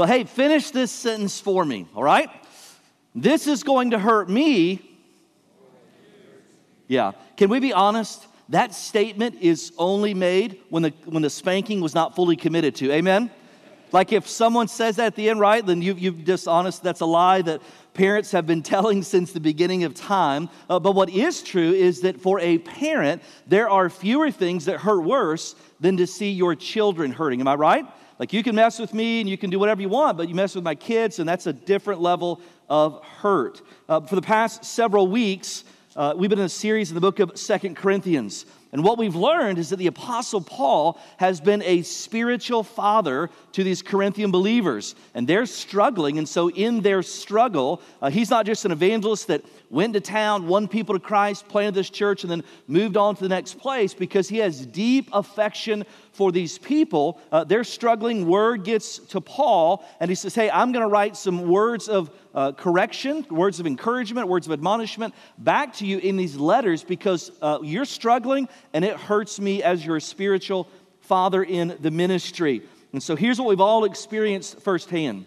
Well, hey, finish this sentence for me, all right? This is going to hurt me. Yeah. Can we be honest? That statement is only made when the, when the spanking was not fully committed to. Amen? Like if someone says that at the end, right, then you've you've dishonest. That's a lie that parents have been telling since the beginning of time. Uh, but what is true is that for a parent, there are fewer things that hurt worse than to see your children hurting. Am I right? Like you can mess with me and you can do whatever you want, but you mess with my kids, and that's a different level of hurt. Uh, for the past several weeks, uh, we've been in a series in the book of Second Corinthians. And what we've learned is that the Apostle Paul has been a spiritual father to these Corinthian believers. And they're struggling. And so, in their struggle, uh, he's not just an evangelist that went to town, won people to Christ, planted this church, and then moved on to the next place because he has deep affection for these people. Uh, they're struggling. Word gets to Paul, and he says, Hey, I'm going to write some words of uh, correction, words of encouragement, words of admonishment back to you in these letters because uh, you're struggling, and it hurts me as your spiritual father in the ministry. And so here's what we've all experienced firsthand.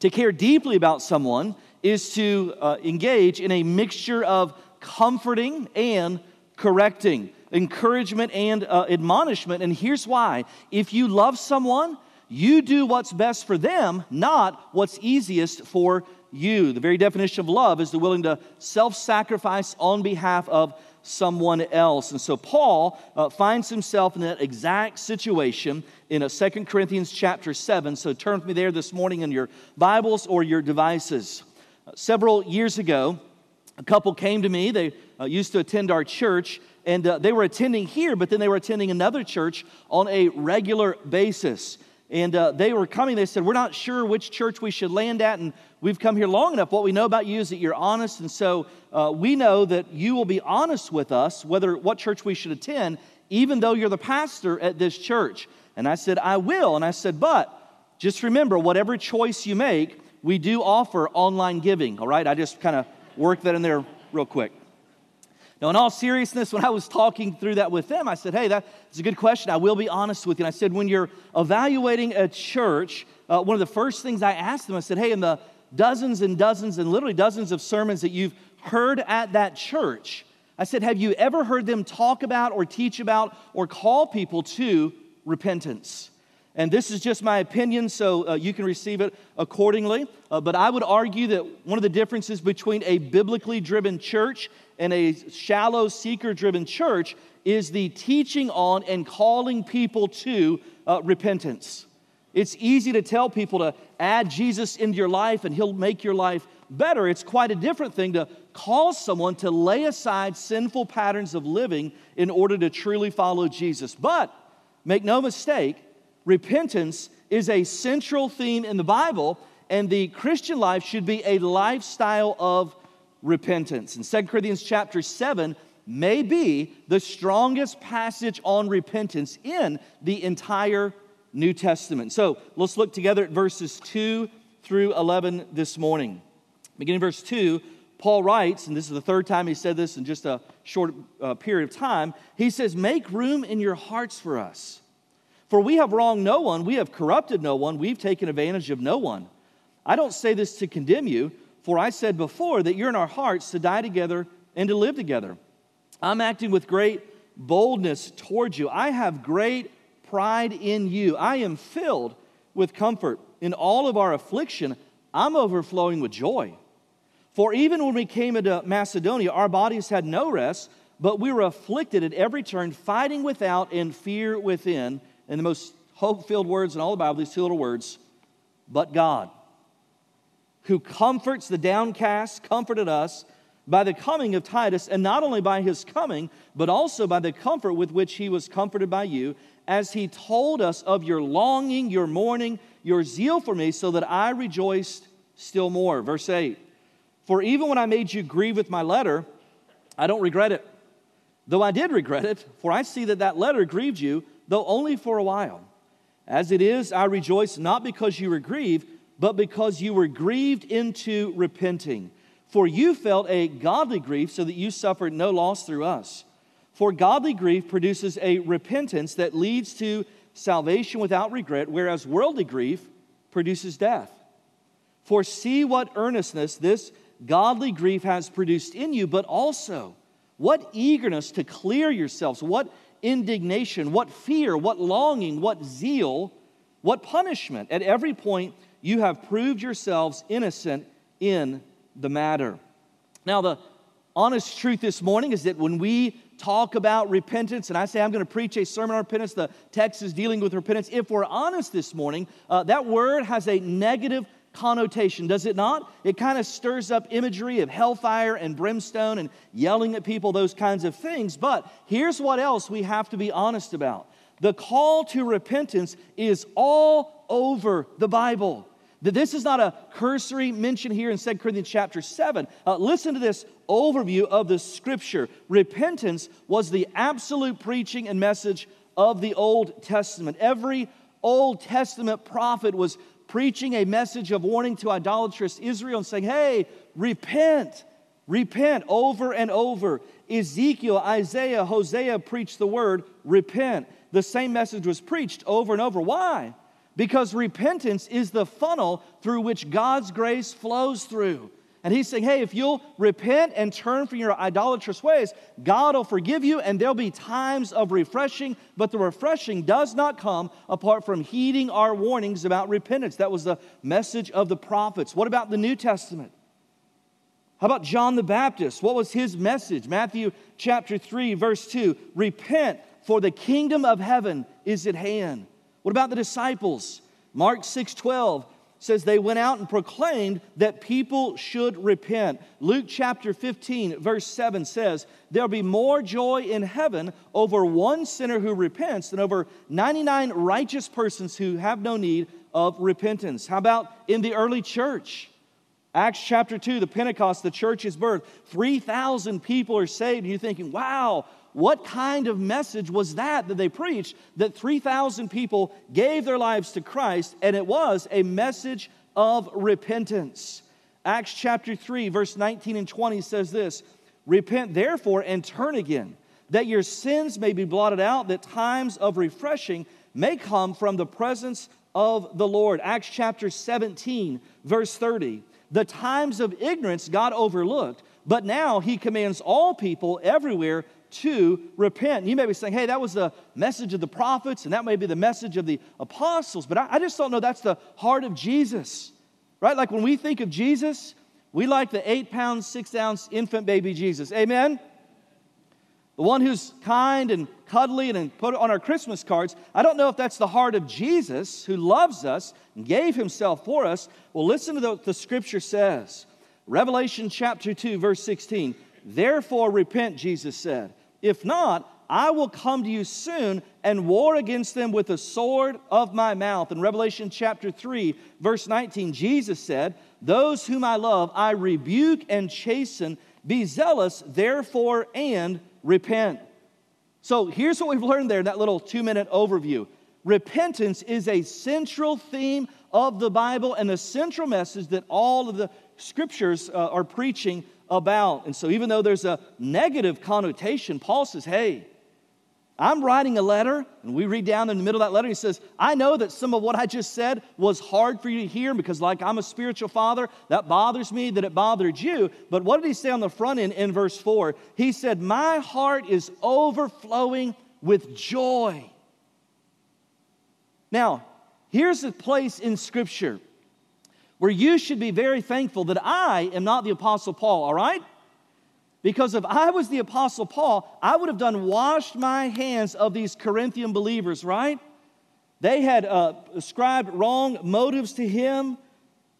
To care deeply about someone is to uh, engage in a mixture of comforting and correcting, encouragement and uh, admonishment. And here's why if you love someone, you do what's best for them, not what's easiest for you. The very definition of love is the willing to self sacrifice on behalf of someone else. And so Paul uh, finds himself in that exact situation in a 2 Corinthians chapter 7. So turn with me there this morning in your Bibles or your devices. Several years ago, a couple came to me. They uh, used to attend our church, and uh, they were attending here, but then they were attending another church on a regular basis. And uh, they were coming, they said, We're not sure which church we should land at, and we've come here long enough. What we know about you is that you're honest, and so uh, we know that you will be honest with us whether what church we should attend, even though you're the pastor at this church. And I said, I will. And I said, But just remember, whatever choice you make, we do offer online giving, all right? I just kind of work that in there real quick. Now, in all seriousness, when I was talking through that with them, I said, Hey, that's a good question. I will be honest with you. And I said, When you're evaluating a church, uh, one of the first things I asked them, I said, Hey, in the dozens and dozens and literally dozens of sermons that you've heard at that church, I said, Have you ever heard them talk about or teach about or call people to repentance? And this is just my opinion, so uh, you can receive it accordingly. Uh, but I would argue that one of the differences between a biblically driven church and a shallow, seeker driven church is the teaching on and calling people to uh, repentance. It's easy to tell people to add Jesus into your life and he'll make your life better. It's quite a different thing to call someone to lay aside sinful patterns of living in order to truly follow Jesus. But make no mistake, repentance is a central theme in the Bible, and the Christian life should be a lifestyle of repentance. And 2 Corinthians chapter 7 may be the strongest passage on repentance in the entire New Testament. So let's look together at verses 2 through 11 this morning. Beginning verse 2, Paul writes, and this is the third time he said this in just a short uh, period of time. He says, Make room in your hearts for us. For we have wronged no one, we have corrupted no one, we've taken advantage of no one. I don't say this to condemn you, for I said before that you're in our hearts to die together and to live together. I'm acting with great boldness towards you. I have great pride in you. I am filled with comfort. In all of our affliction, I'm overflowing with joy. For even when we came into Macedonia, our bodies had no rest, but we were afflicted at every turn, fighting without and fear within and the most hope filled words in all the Bible, these two little words, but God, who comforts the downcast, comforted us by the coming of Titus, and not only by his coming, but also by the comfort with which he was comforted by you, as he told us of your longing, your mourning, your zeal for me, so that I rejoiced still more. Verse 8 For even when I made you grieve with my letter, I don't regret it. Though I did regret it, for I see that that letter grieved you though only for a while. As it is, I rejoice not because you were grieved, but because you were grieved into repenting. For you felt a godly grief, so that you suffered no loss through us. For godly grief produces a repentance that leads to salvation without regret, whereas worldly grief produces death. For see what earnestness this godly grief has produced in you, but also what eagerness to clear yourselves, what indignation, what fear, what longing, what zeal, what punishment. At every point, you have proved yourselves innocent in the matter. Now, the honest truth this morning is that when we talk about repentance, and I say I'm going to preach a sermon on repentance, the text is dealing with repentance. If we're honest this morning, uh, that word has a negative connotation, does it not? It kind of stirs up imagery of hellfire and brimstone and yelling at people, those kinds of things. But here's what else we have to be honest about the call to repentance is all over the Bible. This is not a cursory mention here in 2 Corinthians chapter 7. Uh, listen to this overview of the scripture. Repentance was the absolute preaching and message of the Old Testament. Every Old Testament prophet was preaching a message of warning to idolatrous Israel and saying, hey, repent, repent over and over. Ezekiel, Isaiah, Hosea preached the word repent. The same message was preached over and over. Why? Because repentance is the funnel through which God's grace flows through. And he's saying, hey, if you'll repent and turn from your idolatrous ways, God will forgive you and there'll be times of refreshing, but the refreshing does not come apart from heeding our warnings about repentance. That was the message of the prophets. What about the New Testament? How about John the Baptist? What was his message? Matthew chapter 3, verse 2 Repent, for the kingdom of heaven is at hand. What about the disciples? Mark 6 12 says they went out and proclaimed that people should repent. Luke chapter 15, verse 7 says, There'll be more joy in heaven over one sinner who repents than over 99 righteous persons who have no need of repentance. How about in the early church? Acts chapter 2, the Pentecost, the church's birth, 3,000 people are saved. And you're thinking, wow, what kind of message was that that they preached that 3,000 people gave their lives to Christ, and it was a message of repentance? Acts chapter 3, verse 19 and 20 says this Repent therefore and turn again, that your sins may be blotted out, that times of refreshing may come from the presence of the Lord. Acts chapter 17, verse 30. The times of ignorance God overlooked, but now he commands all people everywhere to repent. You may be saying, hey, that was the message of the prophets, and that may be the message of the apostles, but I, I just don't know that's the heart of Jesus, right? Like when we think of Jesus, we like the eight pound, six ounce infant baby Jesus. Amen? The one who's kind and cuddly and put on our Christmas cards. I don't know if that's the heart of Jesus who loves us and gave himself for us. Well, listen to what the scripture says. Revelation chapter 2, verse 16. Therefore, repent, Jesus said, if not, I will come to you soon and war against them with the sword of my mouth. In Revelation chapter 3, verse 19, Jesus said, Those whom I love, I rebuke and chasten. Be zealous, therefore, and repent. So here's what we've learned there in that little two minute overview. Repentance is a central theme of the Bible and a central message that all of the scriptures uh, are preaching about. And so, even though there's a negative connotation, Paul says, Hey, I'm writing a letter, and we read down in the middle of that letter, he says, I know that some of what I just said was hard for you to hear because, like I'm a spiritual father, that bothers me that it bothered you. But what did he say on the front end in verse 4? He said, My heart is overflowing with joy. Now, here's a place in Scripture where you should be very thankful that I am not the Apostle Paul, all right? Because if I was the Apostle Paul, I would have done washed my hands of these Corinthian believers, right? They had uh, ascribed wrong motives to him.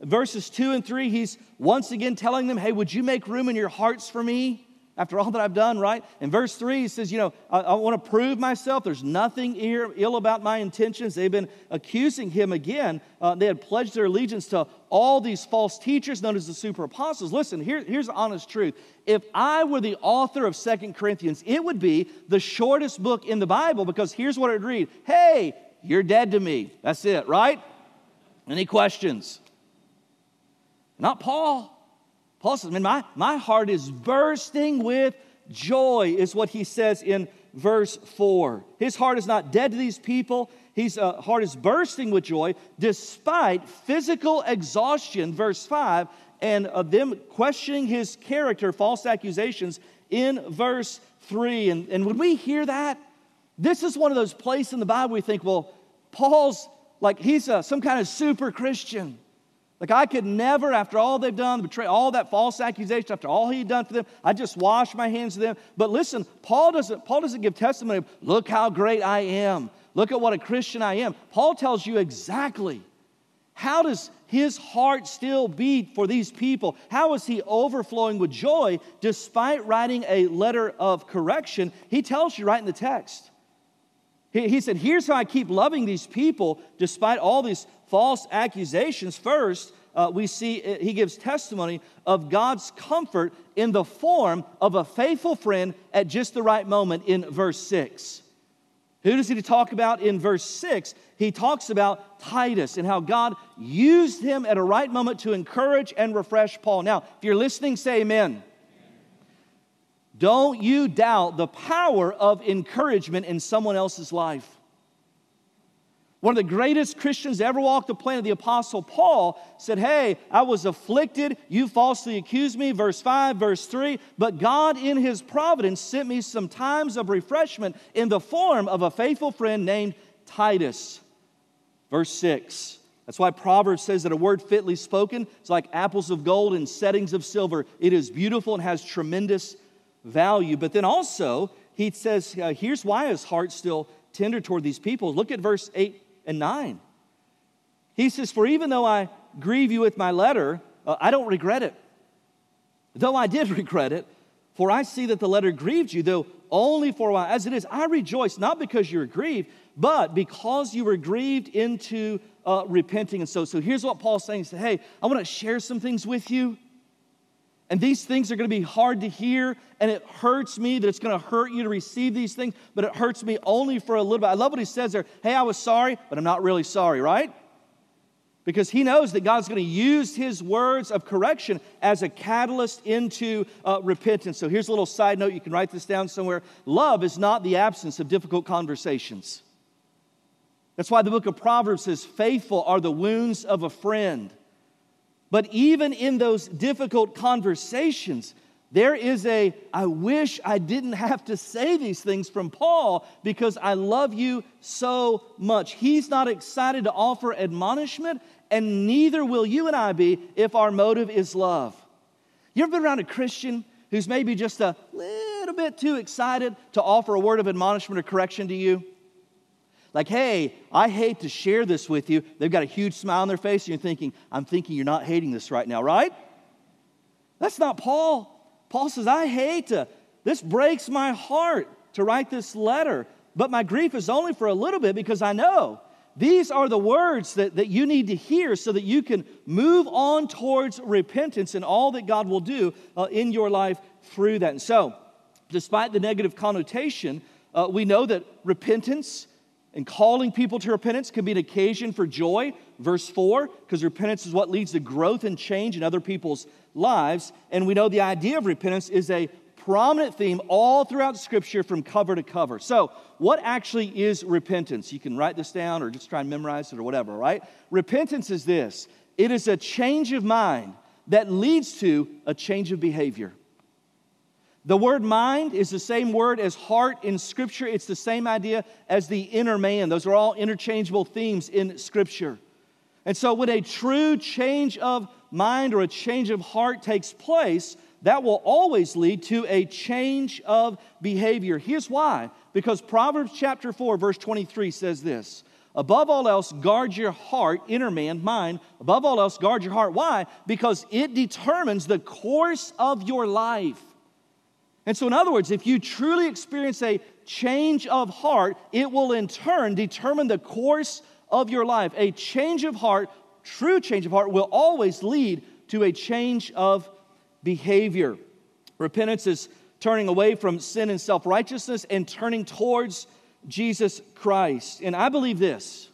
Verses 2 and 3, he's once again telling them, Hey, would you make room in your hearts for me? After all that I've done, right? In verse 3, he says, You know, I, I want to prove myself. There's nothing ill about my intentions. They've been accusing him again. Uh, they had pledged their allegiance to all these false teachers known as the super apostles. Listen, here, here's the honest truth. If I were the author of Second Corinthians, it would be the shortest book in the Bible because here's what it would read Hey, you're dead to me. That's it, right? Any questions? Not Paul. Paul man, my, my heart is bursting with joy, is what he says in verse 4. His heart is not dead to these people. His uh, heart is bursting with joy despite physical exhaustion, verse 5, and uh, them questioning his character, false accusations in verse 3. And, and when we hear that, this is one of those places in the Bible we think, well, Paul's like he's a, some kind of super Christian. Like I could never, after all they've done, betray all that false accusation, after all he'd done for them, I just wash my hands of them. But listen, Paul doesn't, Paul doesn't give testimony of, look how great I am. Look at what a Christian I am. Paul tells you exactly how does his heart still beat for these people? How is he overflowing with joy despite writing a letter of correction? He tells you right in the text. He, he said, Here's how I keep loving these people despite all these false accusations. First, uh, we see uh, he gives testimony of God's comfort in the form of a faithful friend at just the right moment in verse 6. Who does he talk about in verse 6? He talks about Titus and how God used him at a right moment to encourage and refresh Paul. Now, if you're listening, say amen. Don't you doubt the power of encouragement in someone else's life. One of the greatest Christians ever walk the planet, the Apostle Paul, said, Hey, I was afflicted. You falsely accused me. Verse 5, verse 3. But God, in His providence, sent me some times of refreshment in the form of a faithful friend named Titus. Verse 6. That's why Proverbs says that a word fitly spoken is like apples of gold in settings of silver. It is beautiful and has tremendous value. But then also, he says, uh, here's why his heart's still tender toward these people. Look at verse 8 and 9. He says, For even though I grieve you with my letter, uh, I don't regret it. Though I did regret it, for I see that the letter grieved you, though only for a while. As it is, I rejoice, not because you were grieved, but because you were grieved into uh, repenting. And so, so here's what Paul's saying. He said, Hey, I want to share some things with you. And these things are going to be hard to hear, and it hurts me that it's going to hurt you to receive these things, but it hurts me only for a little bit. I love what he says there hey, I was sorry, but I'm not really sorry, right? Because he knows that God's going to use his words of correction as a catalyst into uh, repentance. So here's a little side note. You can write this down somewhere. Love is not the absence of difficult conversations. That's why the book of Proverbs says, Faithful are the wounds of a friend. But even in those difficult conversations, there is a, I wish I didn't have to say these things from Paul because I love you so much. He's not excited to offer admonishment, and neither will you and I be if our motive is love. You ever been around a Christian who's maybe just a little bit too excited to offer a word of admonishment or correction to you? Like, hey, I hate to share this with you. They've got a huge smile on their face, and you're thinking, I'm thinking you're not hating this right now, right? That's not Paul. Paul says, I hate to, this breaks my heart to write this letter, but my grief is only for a little bit because I know these are the words that, that you need to hear so that you can move on towards repentance and all that God will do uh, in your life through that. And so, despite the negative connotation, uh, we know that repentance and calling people to repentance can be an occasion for joy, verse 4, because repentance is what leads to growth and change in other people's lives. And we know the idea of repentance is a prominent theme all throughout Scripture from cover to cover. So, what actually is repentance? You can write this down or just try and memorize it or whatever, right? Repentance is this it is a change of mind that leads to a change of behavior. The word mind is the same word as heart in Scripture. It's the same idea as the inner man. Those are all interchangeable themes in Scripture. And so, when a true change of mind or a change of heart takes place, that will always lead to a change of behavior. Here's why because Proverbs chapter 4, verse 23 says this Above all else, guard your heart, inner man, mind. Above all else, guard your heart. Why? Because it determines the course of your life. And so, in other words, if you truly experience a change of heart, it will in turn determine the course of your life. A change of heart, true change of heart, will always lead to a change of behavior. Repentance is turning away from sin and self righteousness and turning towards Jesus Christ. And I believe this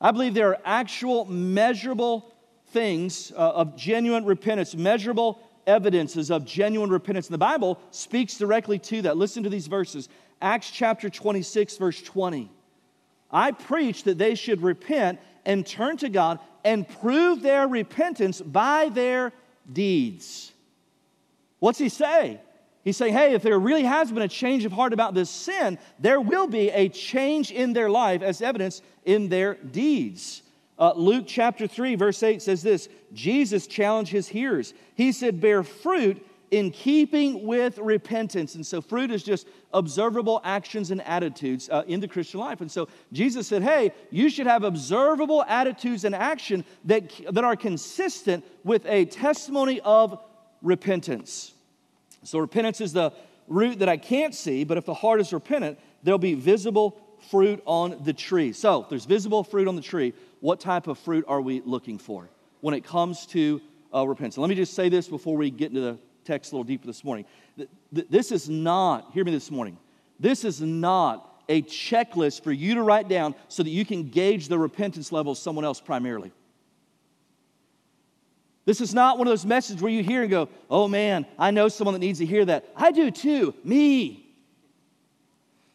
I believe there are actual measurable things uh, of genuine repentance, measurable evidences of genuine repentance. And the Bible speaks directly to that. Listen to these verses Acts chapter 26, verse 20. I preach that they should repent and turn to God and prove their repentance by their deeds. What's he say? He's saying, hey, if there really has been a change of heart about this sin, there will be a change in their life as evidence in their deeds. Uh, Luke chapter 3, verse 8 says this Jesus challenged his hearers. He said, Bear fruit in keeping with repentance. And so, fruit is just observable actions and attitudes uh, in the Christian life. And so, Jesus said, Hey, you should have observable attitudes and action that, that are consistent with a testimony of repentance. So, repentance is the root that I can't see, but if the heart is repentant, there'll be visible fruit on the tree. So, there's visible fruit on the tree, what type of fruit are we looking for when it comes to uh, repentance? Let me just say this before we get into the text a little deeper this morning. This is not, hear me this morning, this is not a checklist for you to write down so that you can gauge the repentance level of someone else primarily. This is not one of those messages where you hear and go, oh man, I know someone that needs to hear that. I do too, me.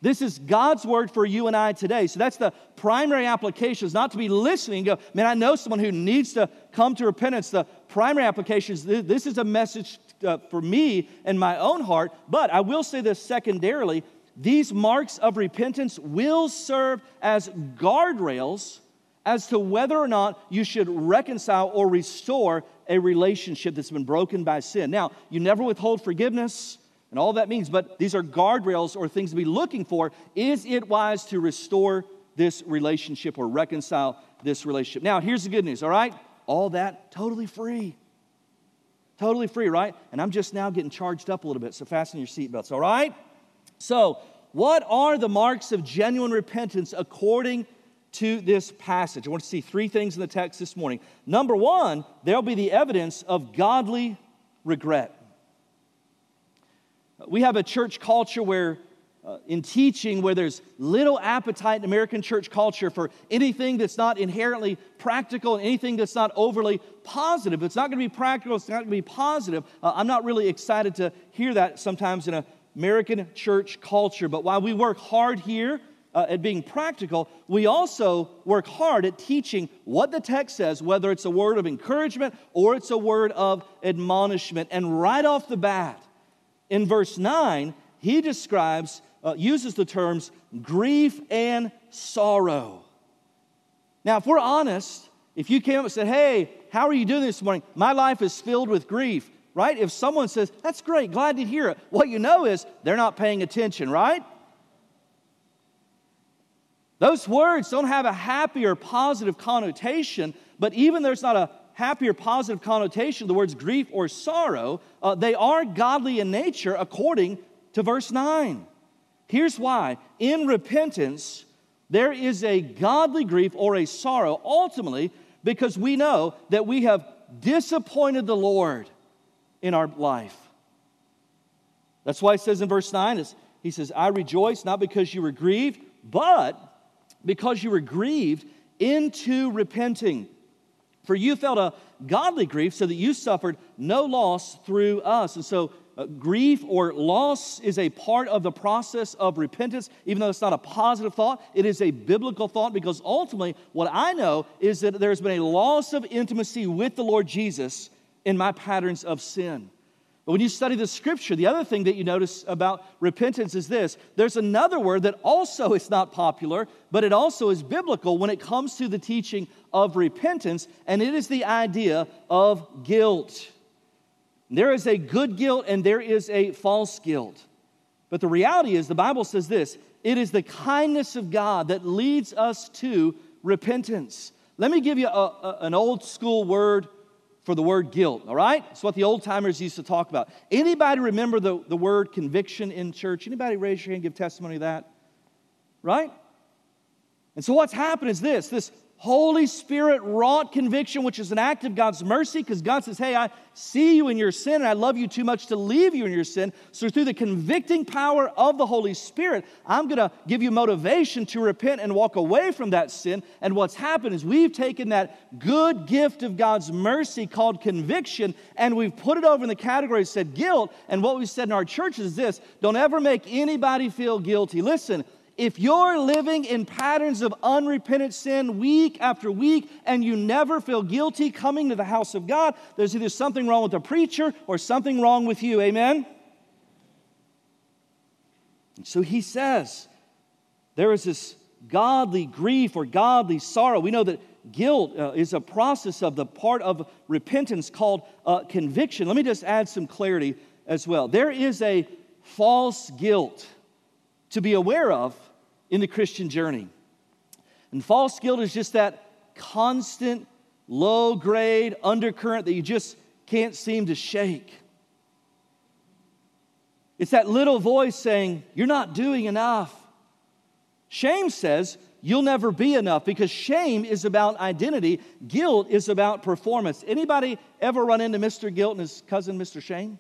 This is God's word for you and I today. So that's the primary application is not to be listening and go, man, I know someone who needs to come to repentance. The primary application is this is a message uh, for me and my own heart. But I will say this secondarily these marks of repentance will serve as guardrails as to whether or not you should reconcile or restore a relationship that's been broken by sin. Now, you never withhold forgiveness and all that means, but these are guardrails or things to be looking for. Is it wise to restore this relationship or reconcile this relationship? Now, here's the good news, all right? All that totally free. Totally free, right? And I'm just now getting charged up a little bit, so fasten your seatbelts, all right? So, what are the marks of genuine repentance according to this passage. I want to see three things in the text this morning. Number one, there'll be the evidence of godly regret. We have a church culture where, uh, in teaching, where there's little appetite in American church culture for anything that's not inherently practical and anything that's not overly positive. It's not going to be practical, it's not going to be positive. Uh, I'm not really excited to hear that sometimes in American church culture. But while we work hard here, uh, at being practical, we also work hard at teaching what the text says, whether it's a word of encouragement or it's a word of admonishment. And right off the bat, in verse 9, he describes, uh, uses the terms grief and sorrow. Now, if we're honest, if you came up and said, Hey, how are you doing this morning? My life is filled with grief, right? If someone says, That's great, glad to hear it, what you know is they're not paying attention, right? Those words don't have a happy or positive connotation, but even there's not a happy or positive connotation, the words grief or sorrow, uh, they are godly in nature according to verse 9. Here's why in repentance, there is a godly grief or a sorrow, ultimately, because we know that we have disappointed the Lord in our life. That's why it says in verse 9, he says, I rejoice not because you were grieved, but because you were grieved into repenting. For you felt a godly grief, so that you suffered no loss through us. And so, uh, grief or loss is a part of the process of repentance, even though it's not a positive thought. It is a biblical thought because ultimately, what I know is that there's been a loss of intimacy with the Lord Jesus in my patterns of sin. But when you study the scripture, the other thing that you notice about repentance is this there's another word that also is not popular, but it also is biblical when it comes to the teaching of repentance, and it is the idea of guilt. There is a good guilt and there is a false guilt. But the reality is, the Bible says this it is the kindness of God that leads us to repentance. Let me give you a, a, an old school word for the word guilt, all right? It's what the old timers used to talk about. Anybody remember the, the word conviction in church? Anybody raise your hand give testimony of that? Right? And so what's happened is this this Holy Spirit wrought conviction, which is an act of God's mercy, because God says, Hey, I see you in your sin, and I love you too much to leave you in your sin. So, through the convicting power of the Holy Spirit, I'm going to give you motivation to repent and walk away from that sin. And what's happened is we've taken that good gift of God's mercy called conviction, and we've put it over in the category said guilt. And what we've said in our churches is this don't ever make anybody feel guilty. Listen, If you're living in patterns of unrepentant sin week after week and you never feel guilty coming to the house of God, there's either something wrong with the preacher or something wrong with you. Amen? So he says, there is this godly grief or godly sorrow. We know that guilt uh, is a process of the part of repentance called uh, conviction. Let me just add some clarity as well. There is a false guilt to be aware of in the Christian journey. And false guilt is just that constant, low grade undercurrent that you just can't seem to shake. It's that little voice saying, You're not doing enough. Shame says, You'll never be enough because shame is about identity, guilt is about performance. Anybody ever run into Mr. Guilt and his cousin, Mr. Shame?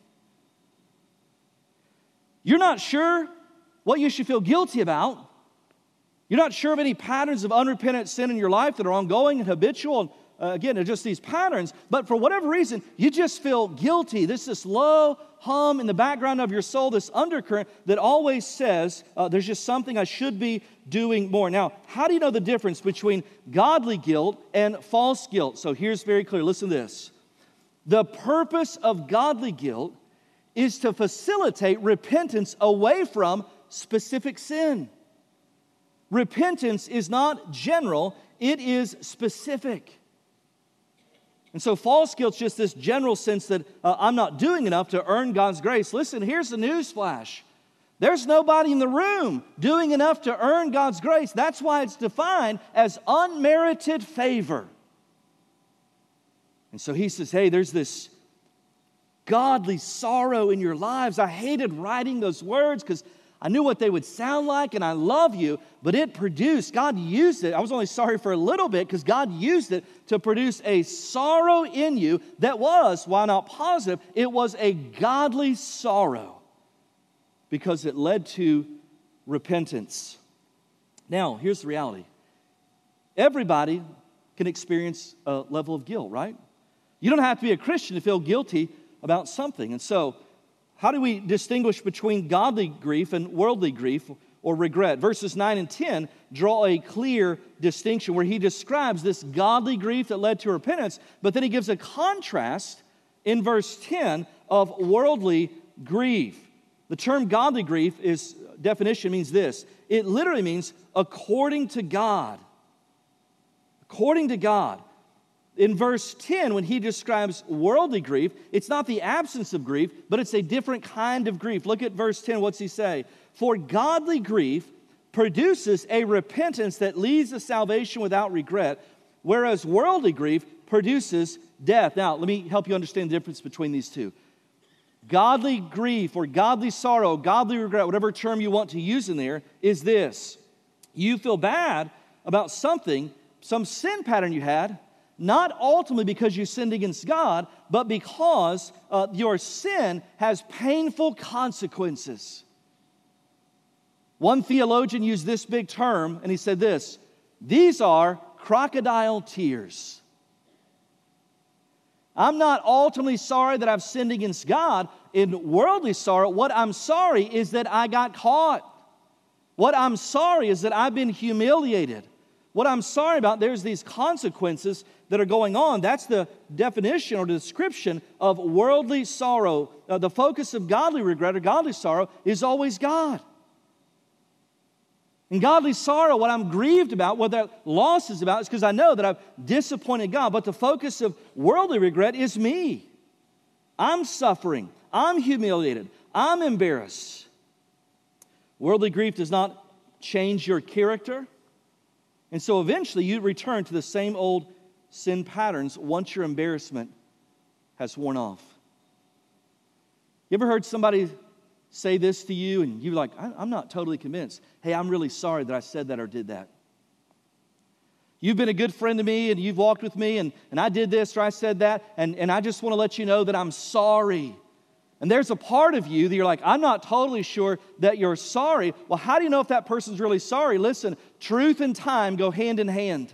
You're not sure what you should feel guilty about. You're not sure of any patterns of unrepentant sin in your life that are ongoing and habitual. Uh, again, they're just these patterns, but for whatever reason, you just feel guilty. This this low hum in the background of your soul, this undercurrent that always says, uh, There's just something I should be doing more. Now, how do you know the difference between godly guilt and false guilt? So here's very clear listen to this. The purpose of godly guilt is to facilitate repentance away from specific sin. Repentance is not general, it is specific. And so false guilt's just this general sense that uh, I'm not doing enough to earn God's grace. Listen, here's the news flash. There's nobody in the room doing enough to earn God's grace. That's why it's defined as unmerited favor. And so he says, Hey, there's this godly sorrow in your lives. I hated writing those words because I knew what they would sound like, and I love you, but it produced, God used it. I was only sorry for a little bit because God used it to produce a sorrow in you that was, while not positive, it was a godly sorrow because it led to repentance. Now, here's the reality everybody can experience a level of guilt, right? You don't have to be a Christian to feel guilty about something. And so, how do we distinguish between godly grief and worldly grief or regret? Verses 9 and 10 draw a clear distinction where he describes this godly grief that led to repentance, but then he gives a contrast in verse 10 of worldly grief. The term godly grief is definition means this. It literally means according to God. According to God in verse 10, when he describes worldly grief, it's not the absence of grief, but it's a different kind of grief. Look at verse 10. What's he say? For godly grief produces a repentance that leads to salvation without regret, whereas worldly grief produces death. Now, let me help you understand the difference between these two. Godly grief or godly sorrow, godly regret, whatever term you want to use in there, is this you feel bad about something, some sin pattern you had not ultimately because you sinned against God, but because uh, your sin has painful consequences. One theologian used this big term, and he said this These are crocodile tears. I'm not ultimately sorry that I've sinned against God in worldly sorrow. What I'm sorry is that I got caught. What I'm sorry is that I've been humiliated. What I'm sorry about, there's these consequences that are going on. That's the definition or description of worldly sorrow. Uh, the focus of godly regret or godly sorrow is always God. And godly sorrow, what I'm grieved about, what that loss is about, is because I know that I've disappointed God. But the focus of worldly regret is me. I'm suffering. I'm humiliated. I'm embarrassed. Worldly grief does not change your character. And so eventually you return to the same old sin patterns once your embarrassment has worn off. You ever heard somebody say this to you and you're like, I'm not totally convinced. Hey, I'm really sorry that I said that or did that. You've been a good friend to me and you've walked with me and, and I did this or I said that, and, and I just want to let you know that I'm sorry. And there's a part of you that you're like, I'm not totally sure that you're sorry. Well, how do you know if that person's really sorry? Listen, truth and time go hand in hand.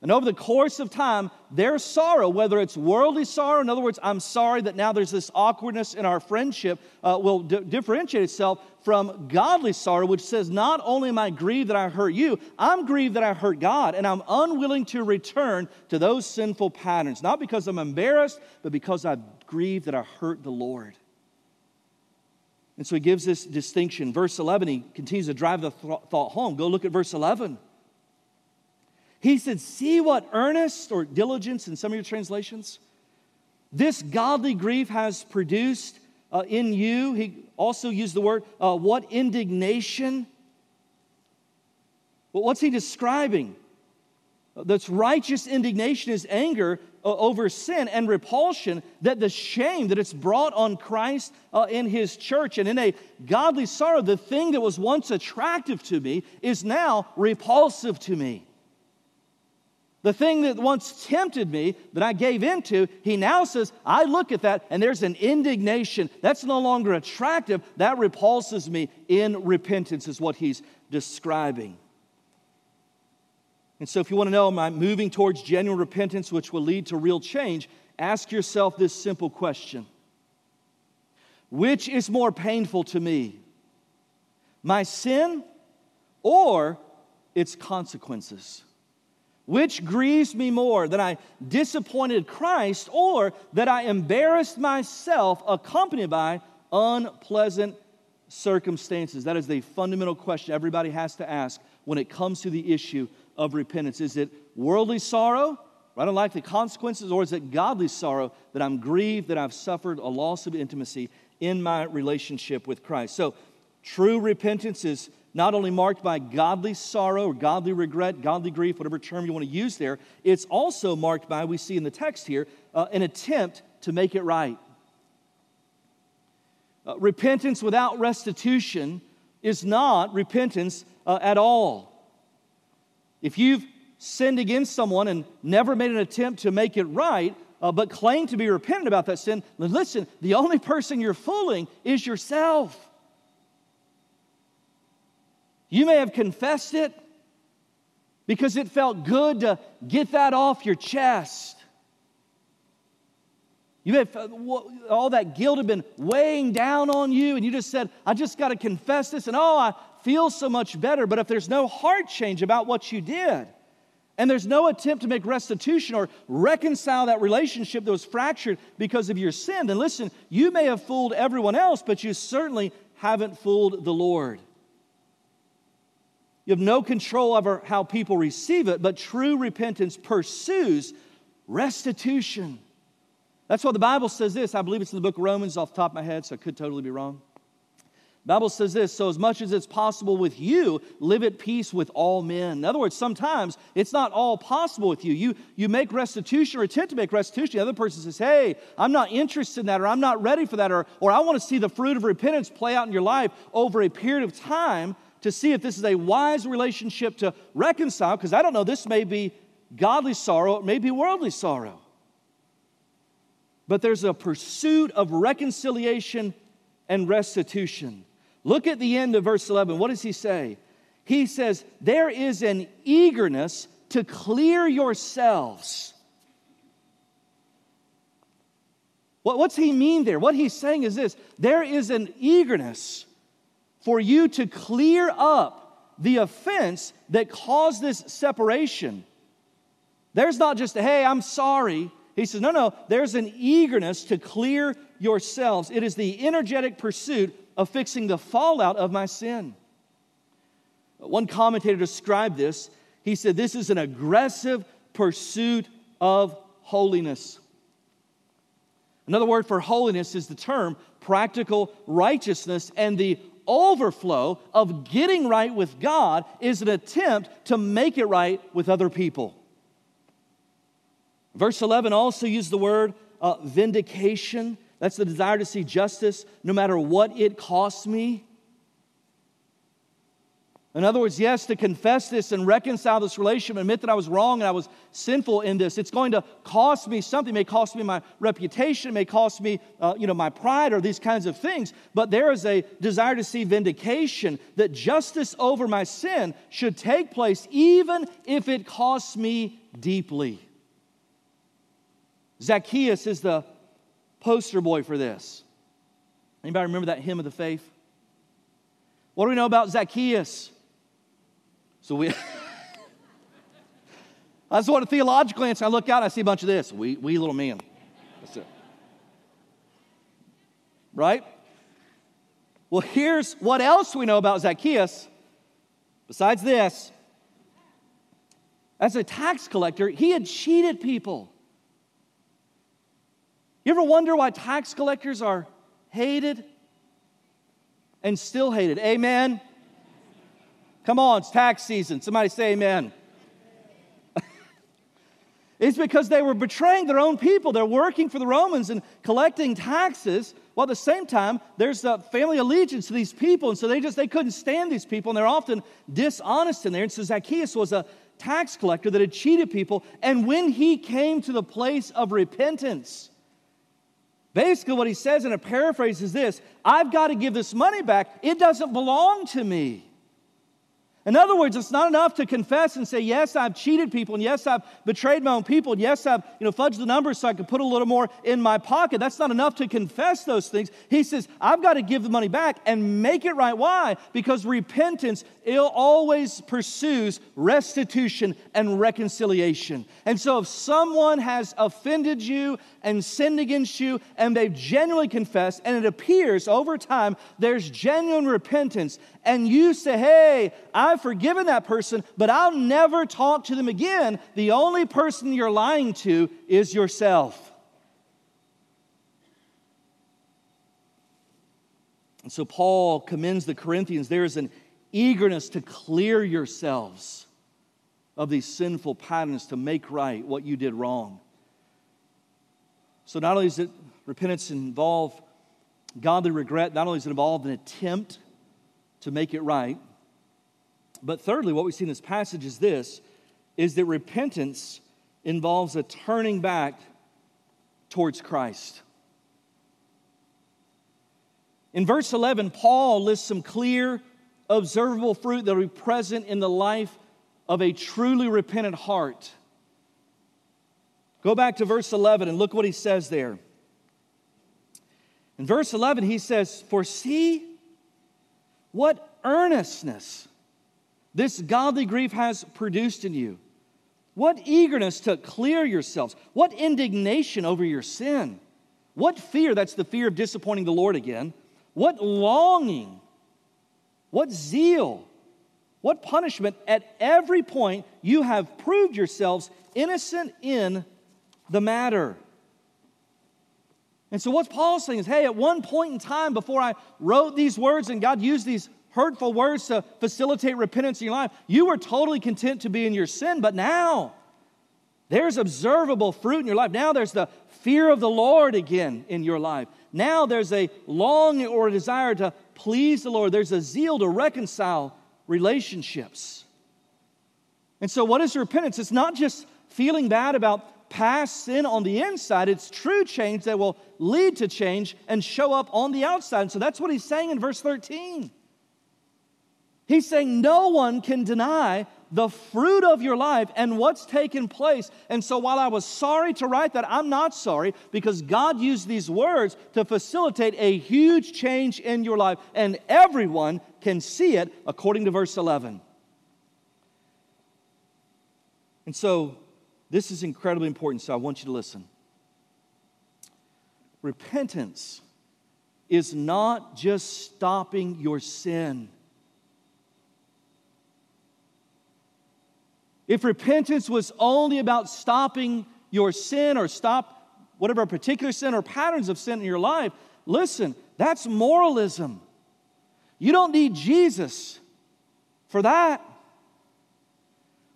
And over the course of time, their sorrow, whether it's worldly sorrow, in other words, I'm sorry that now there's this awkwardness in our friendship, uh, will d- differentiate itself from godly sorrow, which says, Not only am I grieved that I hurt you, I'm grieved that I hurt God, and I'm unwilling to return to those sinful patterns, not because I'm embarrassed, but because i grieve that I hurt the Lord. And so he gives this distinction. Verse 11, he continues to drive the th- thought home. Go look at verse 11. He said, See what earnest or diligence in some of your translations this godly grief has produced uh, in you. He also used the word, uh, what indignation. Well, what's he describing? That's righteous indignation is anger uh, over sin and repulsion that the shame that it's brought on Christ uh, in his church. And in a godly sorrow, the thing that was once attractive to me is now repulsive to me. The thing that once tempted me, that I gave into, he now says, I look at that and there's an indignation. That's no longer attractive. That repulses me in repentance, is what he's describing. And so, if you want to know, am I moving towards genuine repentance, which will lead to real change? Ask yourself this simple question Which is more painful to me, my sin or its consequences? Which grieves me more, that I disappointed Christ or that I embarrassed myself accompanied by unpleasant circumstances? That is the fundamental question everybody has to ask when it comes to the issue of repentance. Is it worldly sorrow? I don't like the consequences, or is it godly sorrow that I'm grieved, that I've suffered a loss of intimacy in my relationship with Christ? So, true repentance is not only marked by godly sorrow or godly regret, godly grief, whatever term you want to use there, it's also marked by, we see in the text here, uh, an attempt to make it right. Uh, repentance without restitution is not repentance uh, at all. If you've sinned against someone and never made an attempt to make it right, uh, but claim to be repentant about that sin, listen, the only person you're fooling is yourself. You may have confessed it because it felt good to get that off your chest. You may have, all that guilt had been weighing down on you, and you just said, I just got to confess this, and oh, I feel so much better. But if there's no heart change about what you did, and there's no attempt to make restitution or reconcile that relationship that was fractured because of your sin, then listen, you may have fooled everyone else, but you certainly haven't fooled the Lord. You have no control over how people receive it, but true repentance pursues restitution. That's why the Bible says this. I believe it's in the book of Romans off the top of my head, so I could totally be wrong. The Bible says this so as much as it's possible with you, live at peace with all men. In other words, sometimes it's not all possible with you. You, you make restitution or attempt to make restitution. The other person says, Hey, I'm not interested in that, or I'm not ready for that, or, or I want to see the fruit of repentance play out in your life over a period of time to see if this is a wise relationship to reconcile, because I don't know, this may be godly sorrow, it may be worldly sorrow. But there's a pursuit of reconciliation and restitution. Look at the end of verse 11. What does he say? He says, There is an eagerness to clear yourselves. what's he mean there? What he's saying is this there is an eagerness for you to clear up the offense that caused this separation. There's not just a, hey, I'm sorry. He says, no, no, there's an eagerness to clear yourselves. It is the energetic pursuit of fixing the fallout of my sin. One commentator described this. He said, This is an aggressive pursuit of holiness. Another word for holiness is the term practical righteousness, and the overflow of getting right with God is an attempt to make it right with other people. Verse 11 also used the word uh, vindication. That's the desire to see justice no matter what it costs me. In other words, yes, to confess this and reconcile this relationship, admit that I was wrong and I was sinful in this, it's going to cost me something. It may cost me my reputation, it may cost me, uh, you know, my pride or these kinds of things. But there is a desire to see vindication that justice over my sin should take place, even if it costs me deeply. Zacchaeus is the poster boy for this. Anybody remember that hymn of the faith? What do we know about Zacchaeus? So we I just want a theological answer. I look out, I see a bunch of this. We, wee little man. That's it. Right? Well, here's what else we know about Zacchaeus. Besides this, as a tax collector, he had cheated people. You ever wonder why tax collectors are hated and still hated? Amen. Come on, it's tax season. Somebody say amen. it's because they were betraying their own people. They're working for the Romans and collecting taxes, while at the same time, there's a family allegiance to these people. And so they just they couldn't stand these people, and they're often dishonest in there. And so Zacchaeus was a tax collector that had cheated people. And when he came to the place of repentance, basically what he says in a paraphrase is this I've got to give this money back. It doesn't belong to me. In other words, it's not enough to confess and say, yes, I've cheated people, and yes, I've betrayed my own people, and yes, I've you know, fudged the numbers so I can put a little more in my pocket. That's not enough to confess those things. He says, I've got to give the money back and make it right. Why? Because repentance it always pursues restitution and reconciliation. And so if someone has offended you and sinned against you, and they've genuinely confessed, and it appears over time there's genuine repentance, and you say, Hey, I've forgiven that person, but I'll never talk to them again, the only person you're lying to is yourself. And so Paul commends the Corinthians. There is an eagerness to clear yourselves of these sinful patterns to make right what you did wrong. So, not only does it, repentance involve godly regret, not only does it involve an attempt to make it right, but thirdly, what we see in this passage is this is that repentance involves a turning back towards Christ. In verse 11, Paul lists some clear, observable fruit that will be present in the life of a truly repentant heart. Go back to verse 11 and look what he says there. In verse 11, he says, For see what earnestness this godly grief has produced in you. What eagerness to clear yourselves. What indignation over your sin. What fear, that's the fear of disappointing the Lord again. What longing. What zeal. What punishment. At every point, you have proved yourselves innocent in the matter. And so, what Paul's saying is hey, at one point in time before I wrote these words and God used these hurtful words to facilitate repentance in your life, you were totally content to be in your sin. But now, there's observable fruit in your life. Now, there's the fear of the Lord again in your life. Now, there's a longing or a desire to please the Lord. There's a zeal to reconcile relationships. And so, what is repentance? It's not just feeling bad about past sin on the inside, it's true change that will lead to change and show up on the outside. So that's what he's saying in verse 13. He's saying no one can deny the fruit of your life and what's taken place. And so while I was sorry to write that, I'm not sorry because God used these words to facilitate a huge change in your life, and everyone can see it according to verse 11. And so this is incredibly important, so I want you to listen. Repentance is not just stopping your sin. If repentance was only about stopping your sin or stop whatever particular sin or patterns of sin in your life, listen, that's moralism. You don't need Jesus for that.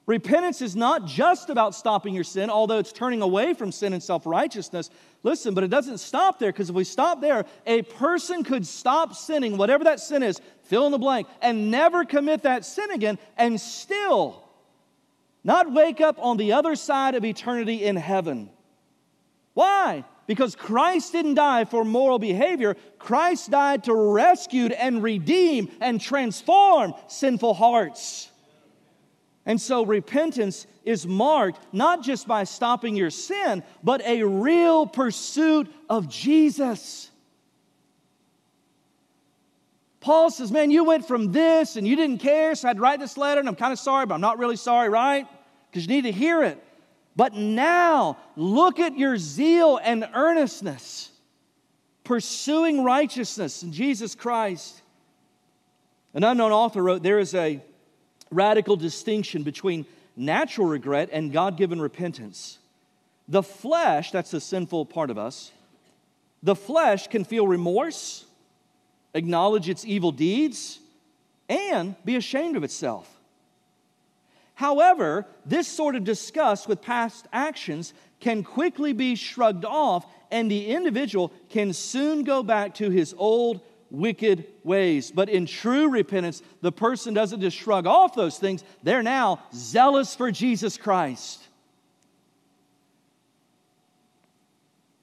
Repentance is not just about stopping your sin, although it's turning away from sin and self righteousness. Listen, but it doesn't stop there because if we stop there, a person could stop sinning, whatever that sin is, fill in the blank, and never commit that sin again and still not wake up on the other side of eternity in heaven. Why? Because Christ didn't die for moral behavior. Christ died to rescue and redeem and transform sinful hearts. And so repentance is marked not just by stopping your sin, but a real pursuit of Jesus. Paul says, Man, you went from this and you didn't care, so I'd write this letter and I'm kind of sorry, but I'm not really sorry, right? Because you need to hear it. But now, look at your zeal and earnestness, pursuing righteousness in Jesus Christ. An unknown author wrote, There is a radical distinction between natural regret and God given repentance. The flesh, that's the sinful part of us, the flesh can feel remorse, acknowledge its evil deeds, and be ashamed of itself. However, this sort of disgust with past actions can quickly be shrugged off, and the individual can soon go back to his old wicked ways. But in true repentance, the person doesn't just shrug off those things, they're now zealous for Jesus Christ.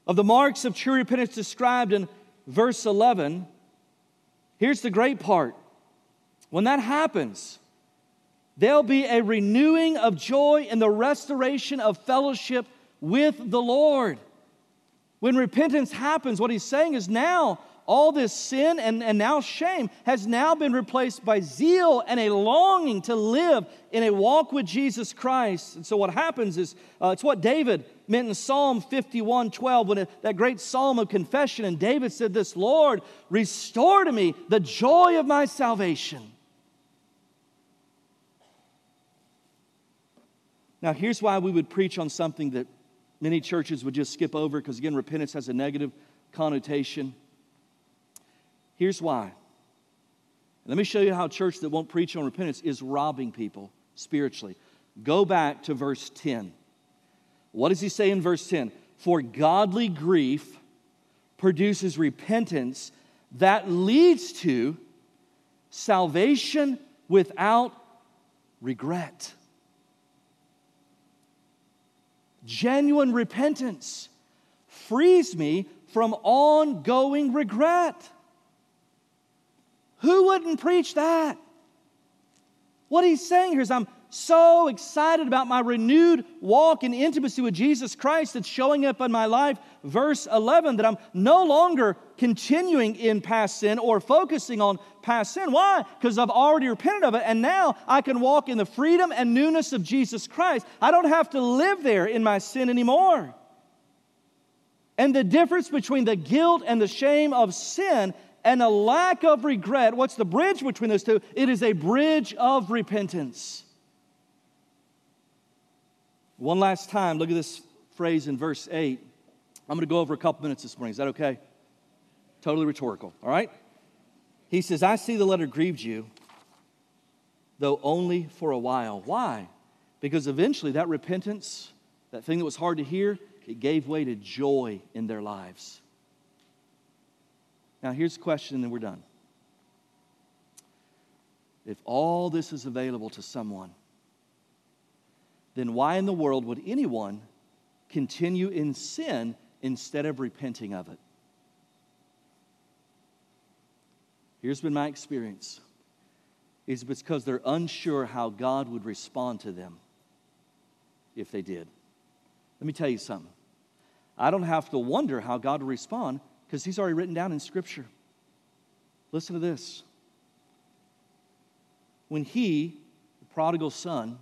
Of the marks of true repentance described in verse 11, here's the great part. When that happens, there'll be a renewing of joy and the restoration of fellowship with the Lord. When repentance happens, what he's saying is now all this sin and, and now shame has now been replaced by zeal and a longing to live in a walk with Jesus Christ. And so what happens is uh, it's what David meant in Psalm 51 12, when it, that great psalm of confession. And David said, This Lord, restore to me the joy of my salvation. Now, here's why we would preach on something that many churches would just skip over because, again, repentance has a negative connotation. Here's why. Let me show you how a church that won't preach on repentance is robbing people spiritually. Go back to verse 10. What does he say in verse 10? For godly grief produces repentance that leads to salvation without regret. Genuine repentance frees me from ongoing regret. Who wouldn't preach that? What he's saying here is I'm so excited about my renewed walk in intimacy with Jesus Christ that's showing up in my life. Verse 11, that I'm no longer continuing in past sin or focusing on past sin. Why? Because I've already repented of it, and now I can walk in the freedom and newness of Jesus Christ. I don't have to live there in my sin anymore. And the difference between the guilt and the shame of sin and a lack of regret. What's the bridge between those two? It is a bridge of repentance. One last time, look at this phrase in verse 8. I'm going to go over a couple minutes this morning. Is that okay? Totally rhetorical, all right? He says, I see the letter grieved you, though only for a while. Why? Because eventually that repentance, that thing that was hard to hear, it gave way to joy in their lives. Now, here's the question, and then we're done. If all this is available to someone, then why in the world would anyone continue in sin instead of repenting of it? Here's been my experience. It's because they're unsure how God would respond to them if they did. Let me tell you something. I don't have to wonder how God will respond because he's already written down in Scripture. Listen to this. When he, the prodigal son,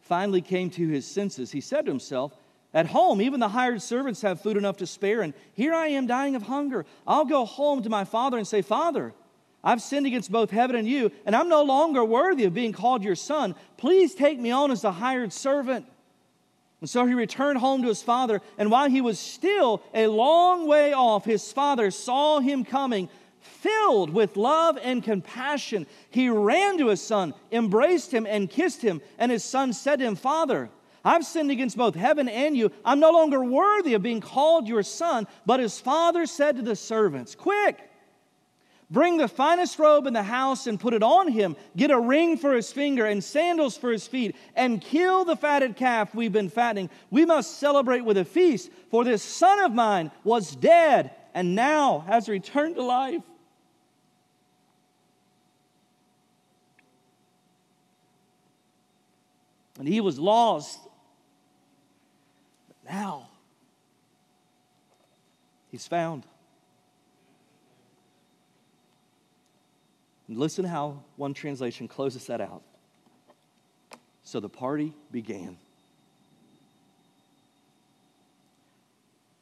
finally came to his senses, he said to himself, At home, even the hired servants have food enough to spare, and here I am dying of hunger. I'll go home to my father and say, Father, I've sinned against both heaven and you, and I'm no longer worthy of being called your son. Please take me on as a hired servant. And so he returned home to his father, and while he was still a long way off, his father saw him coming. Filled with love and compassion, he ran to his son, embraced him, and kissed him. And his son said to him, Father, I've sinned against both heaven and you. I'm no longer worthy of being called your son. But his father said to the servants, Quick! Bring the finest robe in the house and put it on him. Get a ring for his finger and sandals for his feet, and kill the fatted calf we've been fattening. We must celebrate with a feast, for this son of mine was dead and now has returned to life. And he was lost. But now, he's found. Listen how one translation closes that out. So the party began.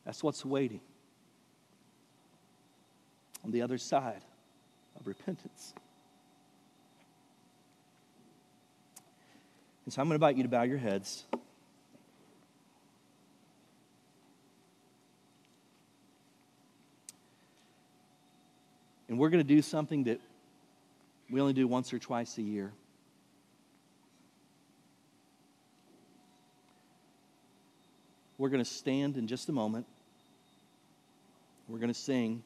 That's what's waiting on the other side of repentance. And so I'm going to invite you to bow your heads. And we're going to do something that we only do once or twice a year. We're going to stand in just a moment. We're going to sing.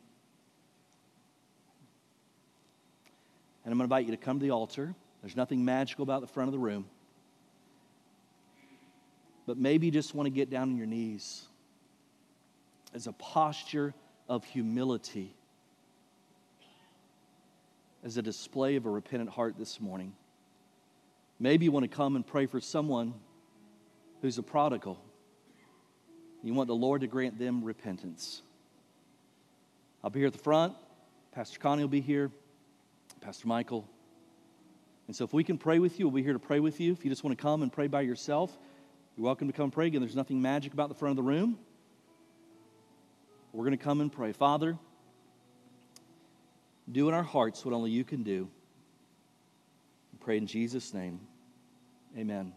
And I'm going to invite you to come to the altar. There's nothing magical about the front of the room. But maybe you just want to get down on your knees as a posture of humility, as a display of a repentant heart this morning. Maybe you want to come and pray for someone who's a prodigal. You want the Lord to grant them repentance. I'll be here at the front. Pastor Connie will be here. Pastor Michael. And so, if we can pray with you, we'll be here to pray with you. If you just want to come and pray by yourself, you're welcome to come pray. Again, there's nothing magic about the front of the room. We're going to come and pray. Father, do in our hearts what only you can do. pray in Jesus' name. Amen.